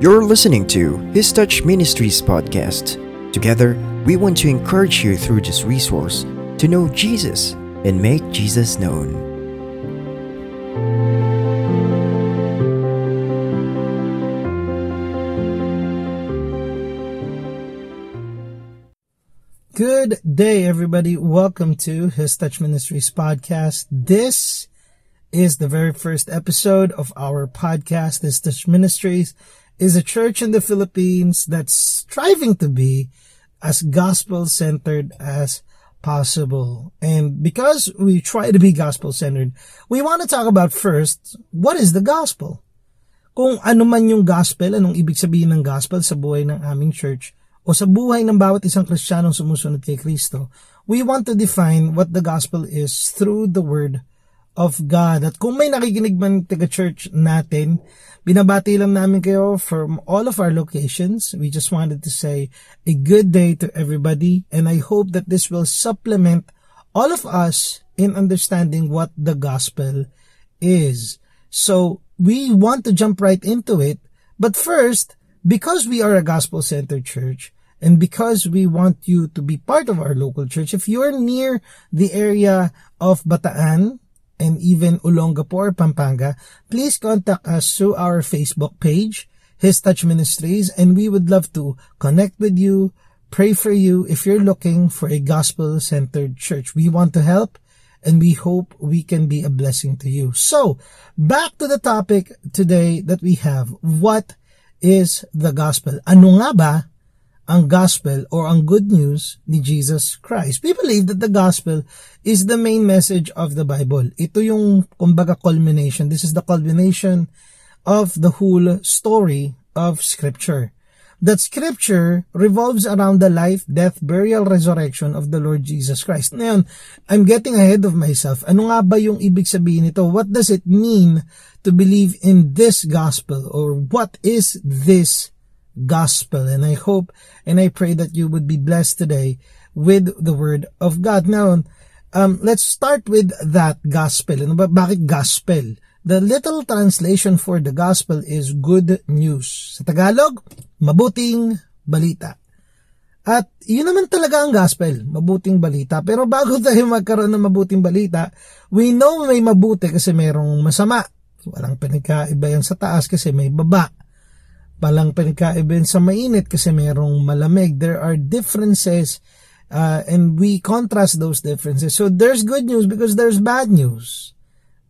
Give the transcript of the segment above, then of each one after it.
You're listening to His Touch Ministries podcast. Together, we want to encourage you through this resource to know Jesus and make Jesus known. Good day, everybody. Welcome to His Touch Ministries podcast. This is the very first episode of our podcast. His Touch Ministries is a church in the Philippines that's striving to be as gospel centered as possible. And because we try to be gospel centered, we want to talk about first, what is the gospel? Kung ano man yung gospel, anong ibig sabihin ng gospel sa buhay ng aming church, o sa buhay ng bawat isang Kristiyanong sumusunod kay Kristo, we want to define what the gospel is through the Word of God. At kung may nakikinig man taga-church natin, binabati lang namin kayo from all of our locations. We just wanted to say a good day to everybody and I hope that this will supplement all of us in understanding what the gospel is. So we want to jump right into it. But first, because we are a gospel-centered church, and because we want you to be part of our local church, if you're near the area of Bataan and even Olongapo Pampanga, please contact us through our Facebook page, His Touch Ministries, and we would love to connect with you, pray for you if you're looking for a gospel-centered church. We want to help and we hope we can be a blessing to you. So, back to the topic today that we have. What is the gospel? Ano nga ba ang gospel or ang good news ni Jesus Christ. We believe that the gospel is the main message of the Bible. Ito yung kumbaga culmination. This is the culmination of the whole story of scripture. That scripture revolves around the life, death, burial, resurrection of the Lord Jesus Christ. Ngayon, I'm getting ahead of myself. Ano nga ba yung ibig sabihin nito? What does it mean to believe in this gospel? Or what is this gospel. And I hope and I pray that you would be blessed today with the word of God. Now, um, let's start with that gospel. Ano ba? Bakit gospel? The little translation for the gospel is good news. Sa Tagalog, mabuting balita. At yun naman talaga ang gospel, mabuting balita. Pero bago tayo magkaroon ng mabuting balita, we know may mabuti kasi mayroong masama. Walang pinagkaiba yan sa taas kasi may baba palang pinagkaiba sa mainit kasi merong malamig. There are differences uh, and we contrast those differences. So there's good news because there's bad news.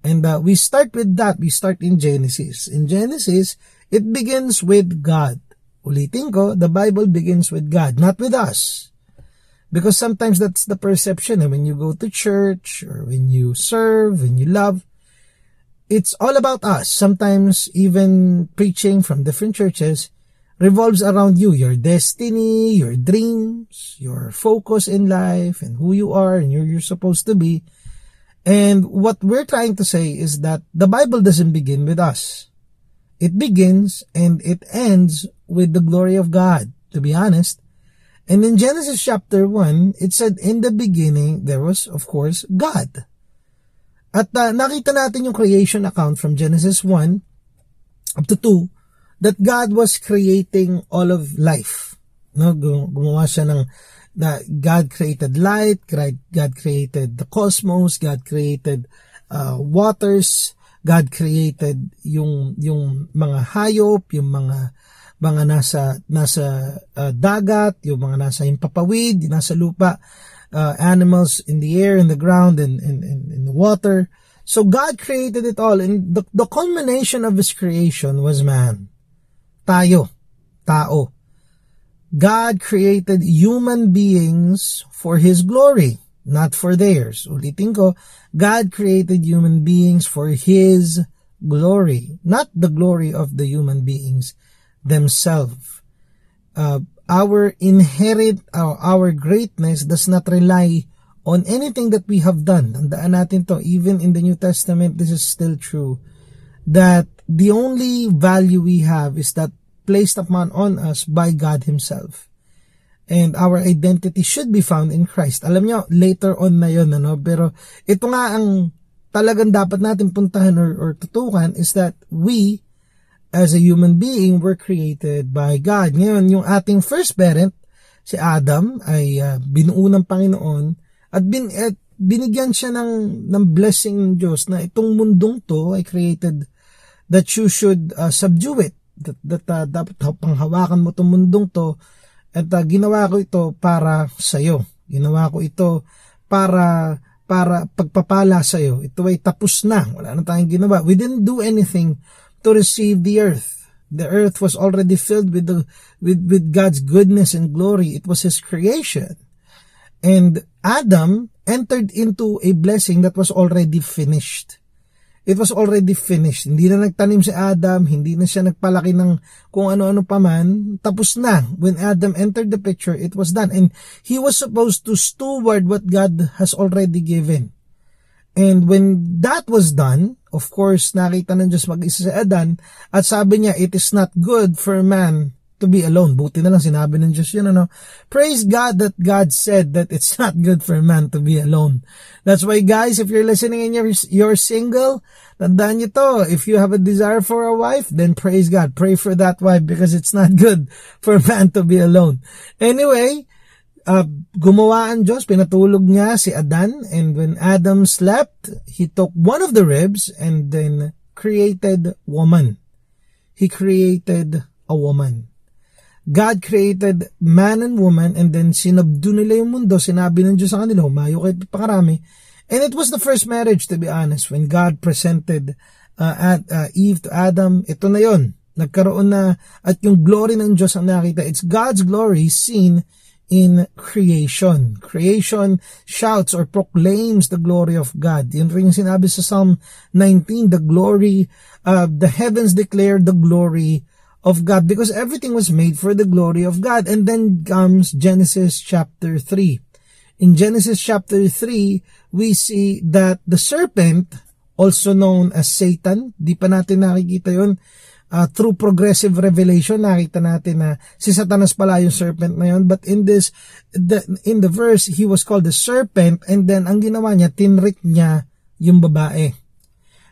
And uh, we start with that. We start in Genesis. In Genesis, it begins with God. Ulitin ko, the Bible begins with God, not with us. Because sometimes that's the perception. And when you go to church or when you serve, when you love, it's all about us. Sometimes even preaching from different churches revolves around you, your destiny, your dreams, your focus in life and who you are and who you're supposed to be. And what we're trying to say is that the Bible doesn't begin with us. It begins and it ends with the glory of God, to be honest. And in Genesis chapter 1, it said, in the beginning, there was, of course, God. At uh, nakita natin yung creation account from Genesis 1 up to 2 that God was creating all of life. No, gumawa siya ng na God created light, God created the cosmos, God created uh, waters, God created yung yung mga hayop, yung mga mga nasa nasa uh, dagat, yung mga nasa himpapawid, nasa lupa uh, animals in the air, in the ground, in, in, in the water. So God created it all. And the, the culmination of His creation was man. Tayo. Tao. God created human beings for His glory, not for theirs. Ulitin ko, God created human beings for His glory, not the glory of the human beings themselves. Uh, our inherit our, our greatness does not rely on anything that we have done. Tandaan natin to, even in the New Testament, this is still true, that the only value we have is that placed upon on us by God Himself. And our identity should be found in Christ. Alam nyo, later on na yon ano? Pero ito nga ang talagang dapat natin puntahan or, or tutukan is that we as a human being were created by God. Ngayon, yung ating first parent, si Adam, ay uh, binuo ng Panginoon at, bin, at binigyan siya ng, ng blessing ng Diyos na itong mundong to ay created that you should uh, subdue it. That, that uh, dapat panghawakan mo itong mundong to at uh, ginawa ko ito para sa iyo. Ginawa ko ito para para pagpapala sa iyo. Ito ay tapos na. Wala na tayong ginawa. We didn't do anything to receive the earth. The earth was already filled with the with with God's goodness and glory. It was his creation. And Adam entered into a blessing that was already finished. It was already finished. Hindi na nagtanim si Adam, hindi na siya nagpalaki ng kung ano-ano pa man. Tapos na. When Adam entered the picture, it was done. And he was supposed to steward what God has already given. And when that was done, of course, nakita ng Diyos mag-isa si Adan at sabi niya, it is not good for man to be alone. Buti na lang sinabi ng Diyos yun, ano. Praise God that God said that it's not good for man to be alone. That's why guys, if you're listening and you're, you're single, tandaan nyo to. If you have a desire for a wife, then praise God. Pray for that wife because it's not good for man to be alone. Anyway, uh, gumawa ang Diyos, pinatulog niya si Adan, and when Adam slept, he took one of the ribs and then created woman. He created a woman. God created man and woman and then sinabdo nila yung mundo. Sinabi ng Diyos sa kanila, humayo kayo pakarami. And it was the first marriage, to be honest, when God presented uh, at, uh, Eve to Adam. Ito na yon Nagkaroon na, at yung glory ng Diyos ang nakita. It's God's glory seen in creation. Creation shouts or proclaims the glory of God. Yun rin sinabi sa Psalm 19, the glory, uh, the heavens declare the glory of God because everything was made for the glory of God. And then comes Genesis chapter 3. In Genesis chapter 3, we see that the serpent, also known as Satan, di pa natin nakikita yon uh, through progressive revelation, nakita natin na si Satanas pala yung serpent na yun. But in this, the, in the verse, he was called the serpent and then ang ginawa niya, tinrik niya yung babae.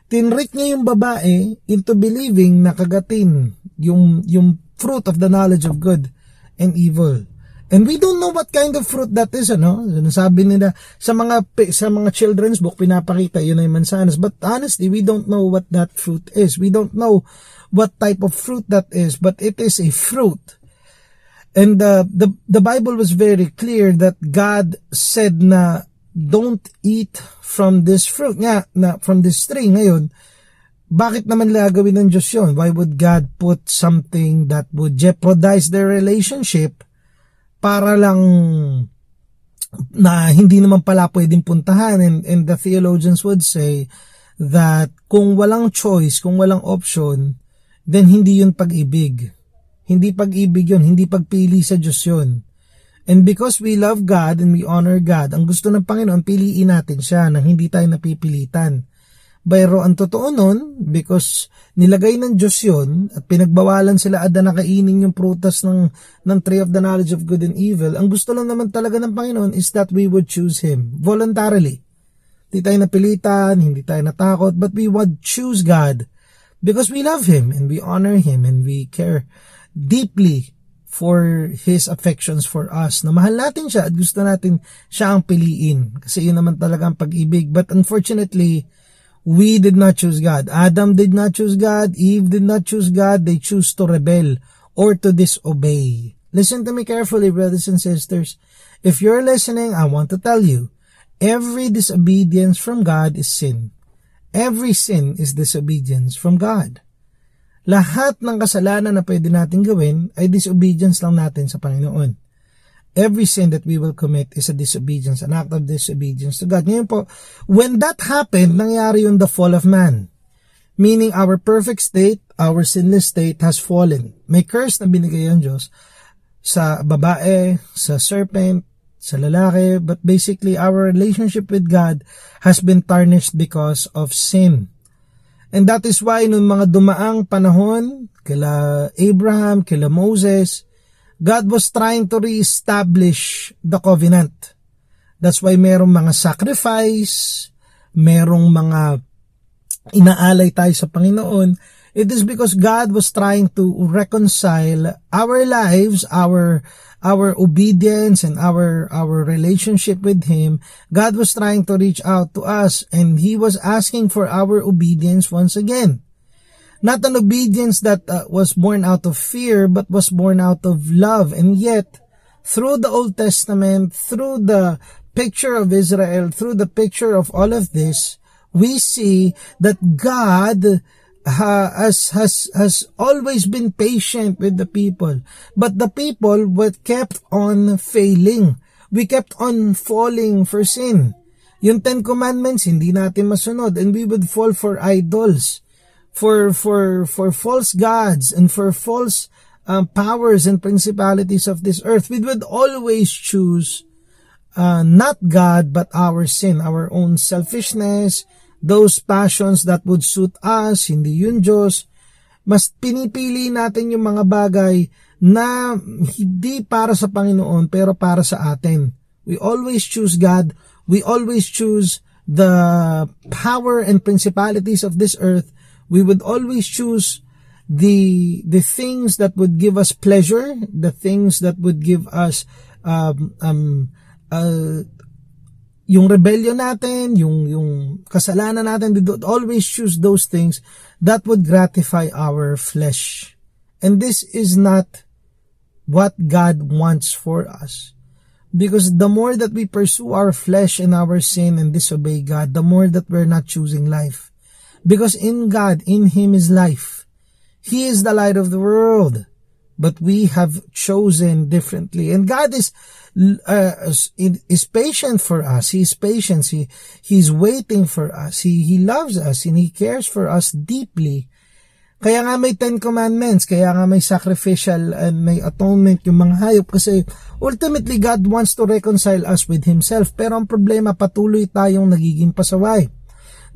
Tinrik niya yung babae into believing na kagatin yung, yung fruit of the knowledge of good and evil. And we don't know what kind of fruit that is, ano? Sabi nila, sa mga, sa mga children's book, pinapakita yun ay mansanas. But honestly, we don't know what that fruit is. We don't know what type of fruit that is, but it is a fruit. And uh, the, the Bible was very clear that God said na, don't eat from this fruit. Nga, na, from this tree ngayon, bakit naman gagawin ng Diyos yun? Why would God put something that would jeopardize their relationship para lang na hindi naman pala pwedeng puntahan and, and the theologians would say that kung walang choice, kung walang option, then hindi yun pag-ibig. Hindi pag-ibig yun, hindi pagpili sa Diyos yun. And because we love God and we honor God, ang gusto ng Panginoon, piliin natin siya nang hindi tayo napipilitan. Bayro ang totoo nun, because nilagay ng Diyos yun, at pinagbawalan sila Adan na kainin yung prutas ng, ng tree of the knowledge of good and evil, ang gusto lang naman talaga ng Panginoon is that we would choose Him voluntarily. Hindi tayo napilitan, hindi tayo natakot, but we would choose God because we love Him and we honor Him and we care deeply for His affections for us. Na mahal natin siya at gusto natin siya ang piliin. Kasi yun naman talaga ang pag-ibig. But unfortunately, We did not choose God. Adam did not choose God. Eve did not choose God. They choose to rebel or to disobey. Listen to me carefully, brothers and sisters. If you're listening, I want to tell you, every disobedience from God is sin. Every sin is disobedience from God. Lahat ng kasalanan na pwede natin gawin ay disobedience lang natin sa Panginoon every sin that we will commit is a disobedience, an act of disobedience to God. Ngayon po, when that happened, nangyari yung the fall of man. Meaning our perfect state, our sinless state has fallen. May curse na binigay ang Diyos sa babae, sa serpent, sa lalaki, but basically our relationship with God has been tarnished because of sin. And that is why nung mga dumaang panahon, kila Abraham, kila Moses, God was trying to reestablish the covenant. That's why merong mga sacrifice, merong mga inaalay tayo sa Panginoon. It is because God was trying to reconcile our lives, our our obedience and our our relationship with him. God was trying to reach out to us and he was asking for our obedience once again. Not an obedience that uh, was born out of fear but was born out of love and yet through the Old Testament, through the picture of Israel, through the picture of all of this, we see that God has, has, has always been patient with the people. But the people were kept on failing. We kept on falling for sin. Yung Ten Commandments, hindi natin masunod and we would fall for idols, for, for, for false gods and for false um, powers and principalities of this earth. We would always choose uh, not God but our sin, our own selfishness, those passions that would suit us, hindi yun Diyos. Mas pinipili natin yung mga bagay na hindi para sa Panginoon pero para sa atin. We always choose God. We always choose the power and principalities of this earth. We would always choose the the things that would give us pleasure, the things that would give us um, um, uh, yung rebellion natin, yung, yung kasalanan natin, we would always choose those things that would gratify our flesh. And this is not what God wants for us. Because the more that we pursue our flesh and our sin and disobey God, the more that we're not choosing life. Because in God, in Him is life. He is the light of the world. But we have chosen differently. And God is uh, is patient for us. He is patient. He, he's waiting for us. He, he loves us and He cares for us deeply. Kaya nga may Ten Commandments, kaya nga may sacrificial and may atonement yung mga hayop kasi ultimately God wants to reconcile us with Himself. Pero ang problema, patuloy tayong nagiging pasaway.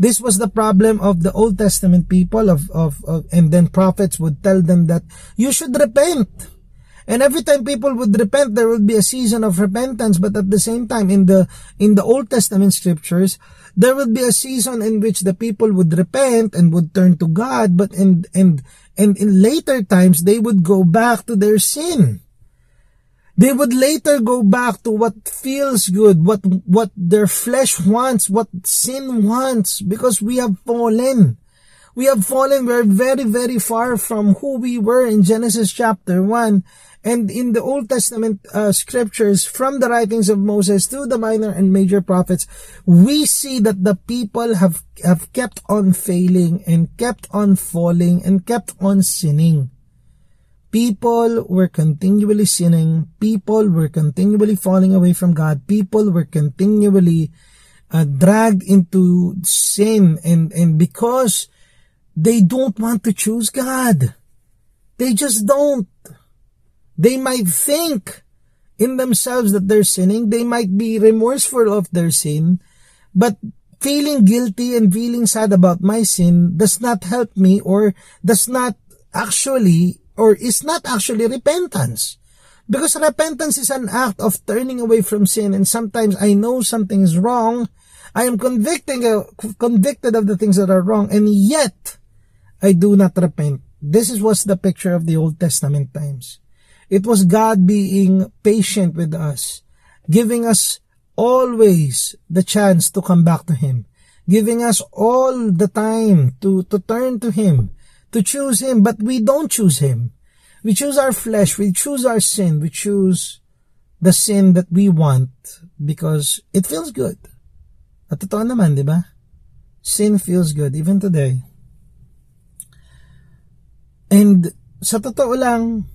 This was the problem of the Old Testament people of, of, of and then prophets would tell them that you should repent. And every time people would repent, there would be a season of repentance. But at the same time, in the, in the Old Testament scriptures, there would be a season in which the people would repent and would turn to God. But in, and, and in later times, they would go back to their sin. They would later go back to what feels good, what, what their flesh wants, what sin wants, because we have fallen. We have fallen. We're very, very far from who we were in Genesis chapter 1 and in the Old Testament uh, scriptures, from the writings of Moses to the minor and major prophets, we see that the people have, have kept on failing and kept on falling and kept on sinning. People were continually sinning. People were continually falling away from God. People were continually uh, dragged into sin and, and because they don't want to choose God. They just don't. They might think in themselves that they're sinning. They might be remorseful of their sin, but feeling guilty and feeling sad about my sin does not help me or does not actually or is not actually repentance. Because repentance is an act of turning away from sin and sometimes I know something is wrong. I am convicting, uh, convicted of the things that are wrong and yet I do not repent. This is what's the picture of the Old Testament times. It was God being patient with us, giving us always the chance to come back to Him, giving us all the time to, to turn to Him, to choose Him, but we don't choose Him. We choose our flesh, we choose our sin, we choose the sin that we want because it feels good. At totoo naman, di ba? Sin feels good, even today. And sa totoo lang,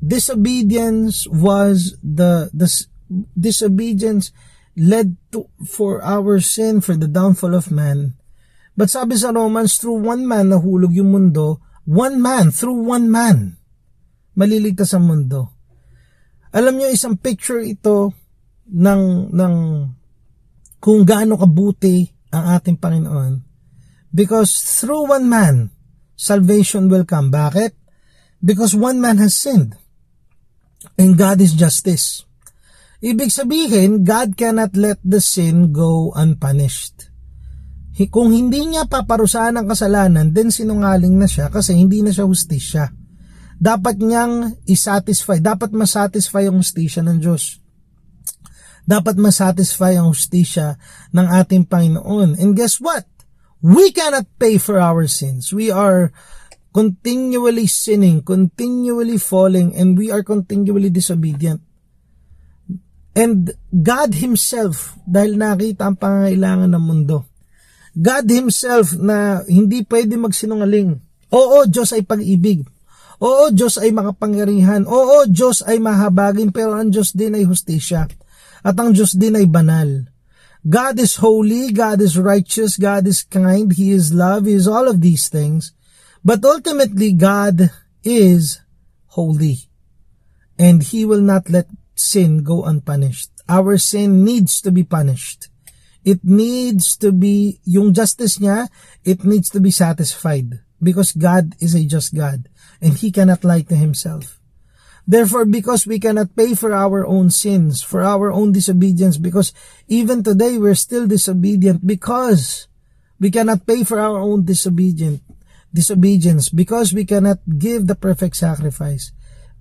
disobedience was the, the disobedience led to for our sin for the downfall of man but sabi sa Romans through one man nahulog yung mundo one man through one man maliligtas ang mundo alam niyo isang picture ito ng ng kung gaano kabuti ang ating Panginoon because through one man salvation will come bakit because one man has sinned And God is justice. Ibig sabihin, God cannot let the sin go unpunished. Kung hindi niya paparusahan ang kasalanan, then sinungaling na siya kasi hindi na siya hustisya. Dapat niyang isatisfy, dapat masatisfy ang hustisya ng Diyos. Dapat masatisfy ang hustisya ng ating Panginoon. And guess what? We cannot pay for our sins. We are continually sinning, continually falling, and we are continually disobedient. And God Himself, dahil nakita ang pangangailangan ng mundo, God Himself na hindi pwede magsinungaling. Oo, Diyos ay pag-ibig. Oo, Diyos ay makapangyarihan. Oo, Diyos ay mahabagin, pero ang Diyos din ay hustisya. At ang Diyos din ay banal. God is holy, God is righteous, God is kind, He is love, He is all of these things. But ultimately, God is holy. And He will not let sin go unpunished. Our sin needs to be punished. It needs to be, yung justice niya, it needs to be satisfied. Because God is a just God. And He cannot lie to Himself. Therefore, because we cannot pay for our own sins, for our own disobedience, because even today we're still disobedient because we cannot pay for our own disobedient, disobedience, because we cannot give the perfect sacrifice.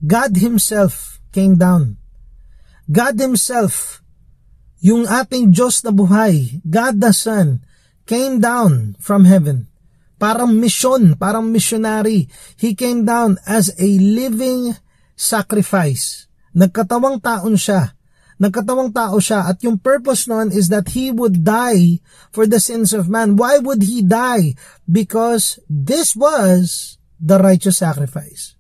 God Himself came down God Himself, yung ating Diyos na buhay, God the Son, came down from heaven. Parang mission, parang missionary. He came down as a living sacrifice. Nagkatawang taon siya. Nagkatawang tao siya at yung purpose nun is that he would die for the sins of man. Why would he die? Because this was the righteous sacrifice.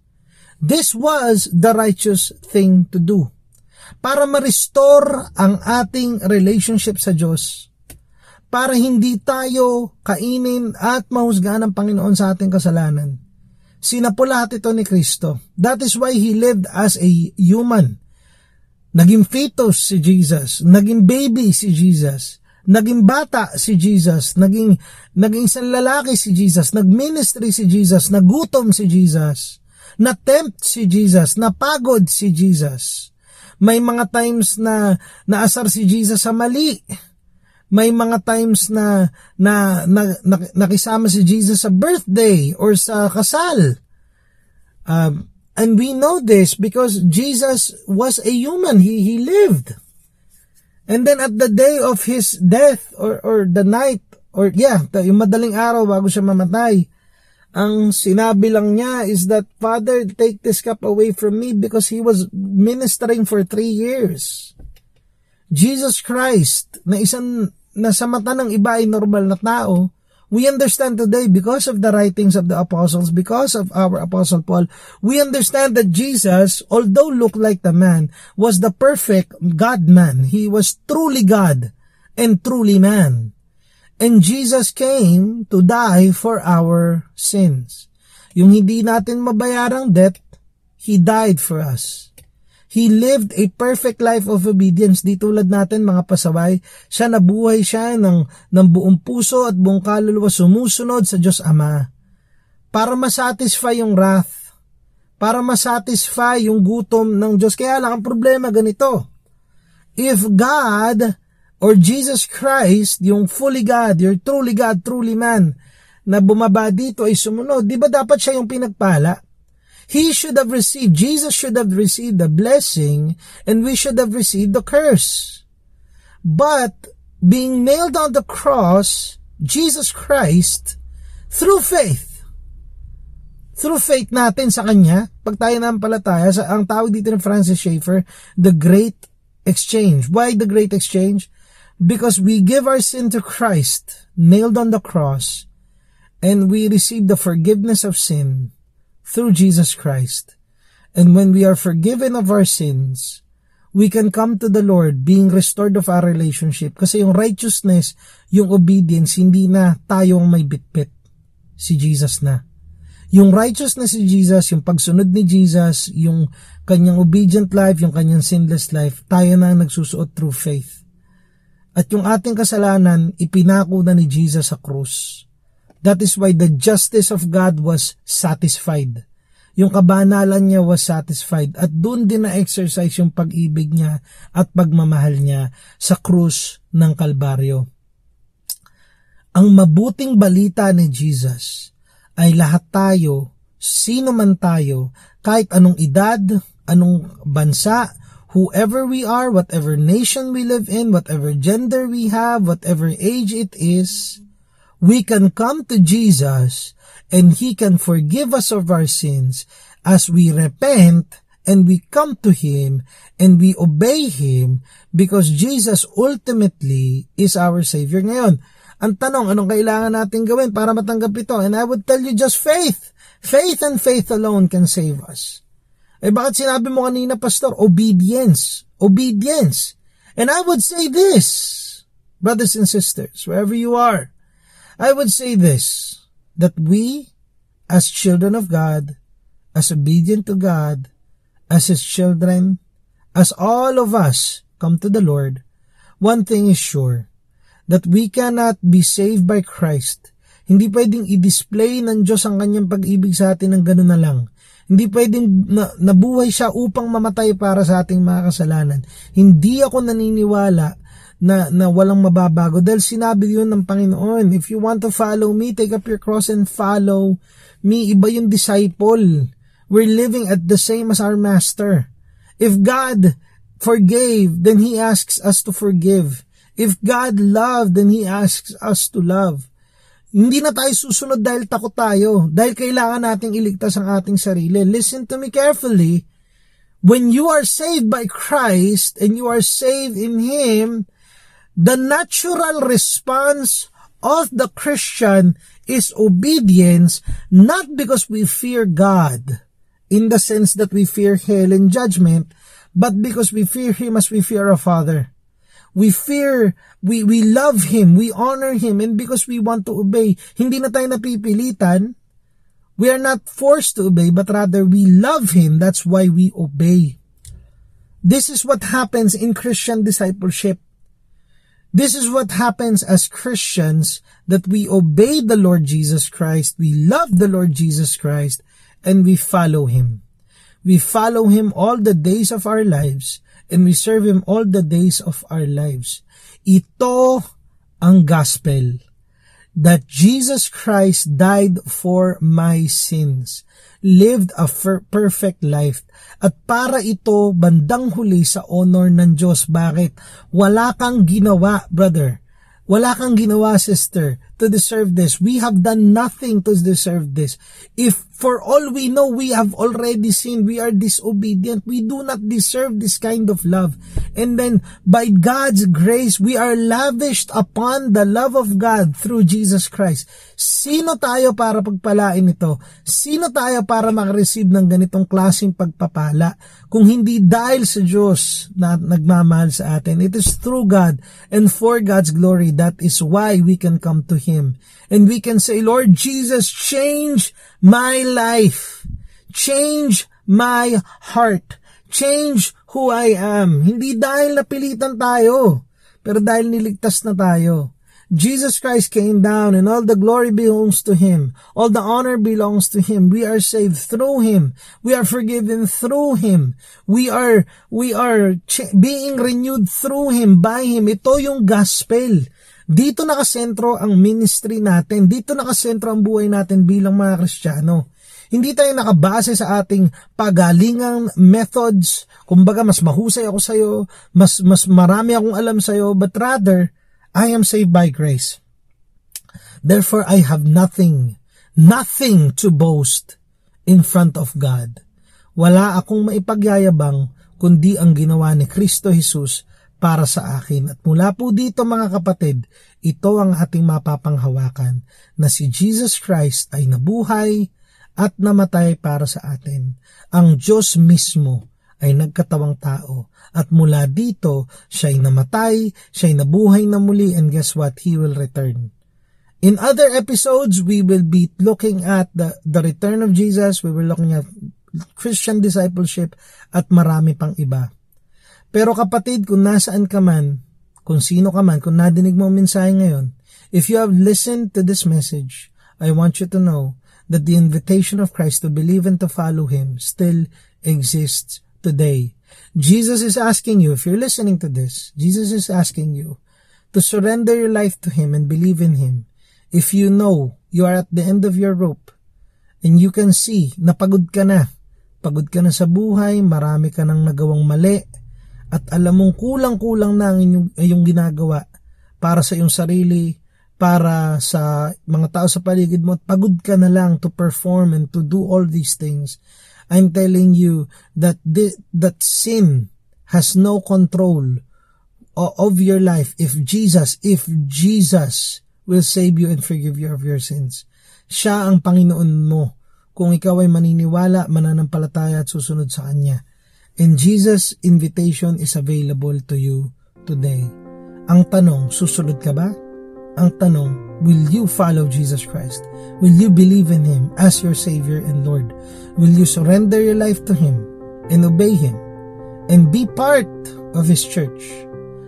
This was the righteous thing to do para ma-restore ang ating relationship sa Diyos, para hindi tayo kainin at mahusgahan ng Panginoon sa ating kasalanan. Sinapo lahat ito ni Kristo. That is why He lived as a human. Naging fetus si Jesus, naging baby si Jesus, naging bata si Jesus, naging, naging isang lalaki si Jesus, nagministry si Jesus, nagutom si Jesus, na-tempt si Jesus, napagod si Jesus. May mga times na naasar si Jesus sa mali. May mga times na, na, na, na nakisama si Jesus sa birthday or sa kasal. Um, and we know this because Jesus was a human. He, he lived. And then at the day of his death or, or the night, or yeah, yung madaling araw bago siya mamatay, ang sinabi lang niya is that, Father, take this cup away from me because he was ministering for three years. Jesus Christ, na isang, na sa mata ng iba ay normal na tao, we understand today because of the writings of the apostles, because of our apostle Paul, we understand that Jesus, although looked like the man, was the perfect God-man. He was truly God and truly man. And Jesus came to die for our sins. Yung hindi natin mabayarang debt, He died for us. He lived a perfect life of obedience. Di tulad natin mga pasaway, siya nabuhay siya ng, ng buong puso at buong kaluluwa sumusunod sa Diyos Ama. Para masatisfy yung wrath. Para masatisfy yung gutom ng Diyos. Kaya lang ang problema ganito. If God or Jesus Christ, yung fully God, your truly God, truly man, na bumaba dito ay sumunod, di ba dapat siya yung pinagpala? He should have received, Jesus should have received the blessing and we should have received the curse. But being nailed on the cross, Jesus Christ, through faith, through faith natin sa Kanya, pag tayo nampalataya, ang tawag dito ng Francis Schaeffer, the Great Exchange. Why the Great Exchange? Because we give our sin to Christ nailed on the cross and we receive the forgiveness of sin through Jesus Christ. And when we are forgiven of our sins, we can come to the Lord being restored of our relationship. Kasi yung righteousness, yung obedience, hindi na tayong may bitbit. Si Jesus na. Yung righteousness si Jesus, yung pagsunod ni Jesus, yung kanyang obedient life, yung kanyang sinless life, tayo na nagsusuot through faith. At yung ating kasalanan, ipinako na ni Jesus sa krus. That is why the justice of God was satisfied. Yung kabanalan niya was satisfied at doon din na-exercise yung pag-ibig niya at pagmamahal niya sa krus ng Kalbaryo. Ang mabuting balita ni Jesus ay lahat tayo, sino man tayo, kahit anong edad, anong bansa, whoever we are, whatever nation we live in, whatever gender we have, whatever age it is, we can come to Jesus and He can forgive us of our sins as we repent and we come to Him and we obey Him because Jesus ultimately is our Savior. Ngayon, ang tanong, anong kailangan natin gawin para matanggap ito? And I would tell you just faith. Faith and faith alone can save us. Eh bakit sinabi mo kanina, Pastor? Obedience. Obedience. And I would say this, brothers and sisters, wherever you are, I would say this, that we, as children of God, as obedient to God, as His children, as all of us come to the Lord, one thing is sure, that we cannot be saved by Christ. Hindi pwedeng i-display ng Diyos ang kanyang pag-ibig sa atin ng gano'n na lang. Hindi pwedeng na, nabuhay siya upang mamatay para sa ating mga kasalanan. Hindi ako naniniwala na, na walang mababago dahil sinabi yun ng Panginoon, if you want to follow me, take up your cross and follow me. Iba yung disciple. We're living at the same as our master. If God forgave, then He asks us to forgive. If God loved, then He asks us to love. Hindi na tayo susunod dahil takot tayo, dahil kailangan nating iligtas ang ating sarili. Listen to me carefully. When you are saved by Christ and you are saved in Him, the natural response of the Christian is obedience, not because we fear God, in the sense that we fear hell and judgment, but because we fear Him as we fear our Father. We fear, we, we love Him, we honor Him, and because we want to obey, hindi na tayo napipilitan, we are not forced to obey, but rather we love Him, that's why we obey. This is what happens in Christian discipleship. This is what happens as Christians that we obey the Lord Jesus Christ, we love the Lord Jesus Christ, and we follow Him. We follow Him all the days of our lives and we serve Him all the days of our lives. Ito ang gospel that Jesus Christ died for my sins, lived a perfect life, at para ito bandang huli sa honor ng Diyos. Bakit? Wala kang ginawa, brother. Wala kang ginawa, sister, to deserve this. We have done nothing to deserve this. If for all we know, we have already sinned, we are disobedient, we do not deserve this kind of love. And then, by God's grace, we are lavished upon the love of God through Jesus Christ. Sino tayo para pagpalain ito? Sino tayo para makareceive ng ganitong klaseng pagpapala? Kung hindi dahil sa Diyos na nagmamahal sa atin. It is through God and for God's glory. That is why we can come to Him. And we can say, Lord Jesus, change my life. Change my heart. Change who I am. Hindi dahil napilitan tayo, pero dahil niligtas na tayo. Jesus Christ came down and all the glory belongs to Him. All the honor belongs to Him. We are saved through Him. We are forgiven through Him. We are, we are being renewed through Him, by Him. Ito yung gospel. Dito nakasentro ang ministry natin. Dito nakasentro ang buhay natin bilang mga Kristiyano. Hindi tayo nakabase sa ating pagalingang methods. Kumbaga, mas mahusay ako sa iyo, mas, mas marami akong alam sa iyo, but rather, I am saved by grace. Therefore, I have nothing, nothing to boast in front of God. Wala akong maipagyayabang kundi ang ginawa ni Kristo Jesus para sa akin. At mula po dito mga kapatid, ito ang ating mapapanghawakan na si Jesus Christ ay nabuhay at namatay para sa atin. Ang Diyos mismo ay nagkatawang tao at mula dito siya ay namatay, siya ay nabuhay na muli and guess what? He will return. In other episodes, we will be looking at the, the return of Jesus, we will looking at Christian discipleship at marami pang iba. Pero kapatid, kung nasaan ka man, kung sino ka man, kung nadinig mo ang mensahe ngayon, if you have listened to this message, I want you to know that the invitation of Christ to believe and to follow Him still exists today. Jesus is asking you, if you're listening to this, Jesus is asking you to surrender your life to Him and believe in Him. If you know you are at the end of your rope and you can see na pagod ka na, pagod ka na sa buhay, marami ka nang nagawang mali, at alam mong kulang-kulang na ang inyong, inyong ginagawa para sa iyong sarili, para sa mga tao sa paligid mo, at pagod ka na lang to perform and to do all these things. I'm telling you that the, that sin has no control of your life if Jesus, if Jesus will save you and forgive you of your sins. Siya ang Panginoon mo kung ikaw ay maniniwala, mananampalataya at susunod sa Kanya. And Jesus' invitation is available to you today. Ang tanong, susunod ka ba? Ang tanong, will you follow Jesus Christ? Will you believe in Him as your Savior and Lord? Will you surrender your life to Him and obey Him and be part of His church?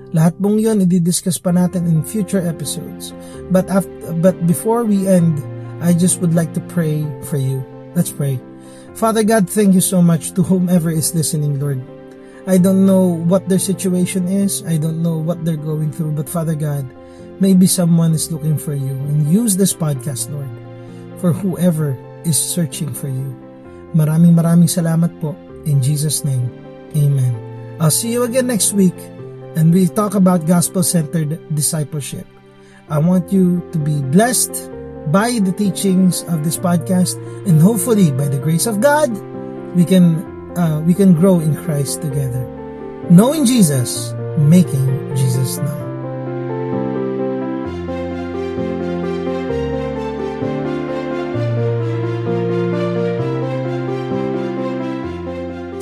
Lahat pong yon i-discuss pa natin in future episodes. But after, but before we end, I just would like to pray for you. Let's pray. Father God, thank you so much to whomever is listening, Lord. I don't know what their situation is. I don't know what they're going through. But Father God, maybe someone is looking for you and use this podcast, Lord, for whoever is searching for you. Maraming maraming salamat po. In Jesus' name, Amen. I'll see you again next week and we talk about gospel centered discipleship. I want you to be blessed by the teachings of this podcast, and hopefully, by the grace of God, we can uh, we can grow in Christ together, knowing Jesus, making Jesus known.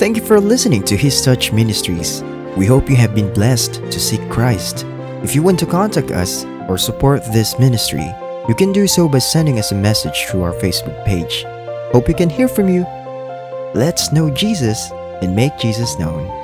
Thank you for listening to His Touch Ministries. We hope you have been blessed to seek Christ. If you want to contact us or support this ministry, you can do so by sending us a message through our Facebook page. Hope we can hear from you. Let's know Jesus and make Jesus known.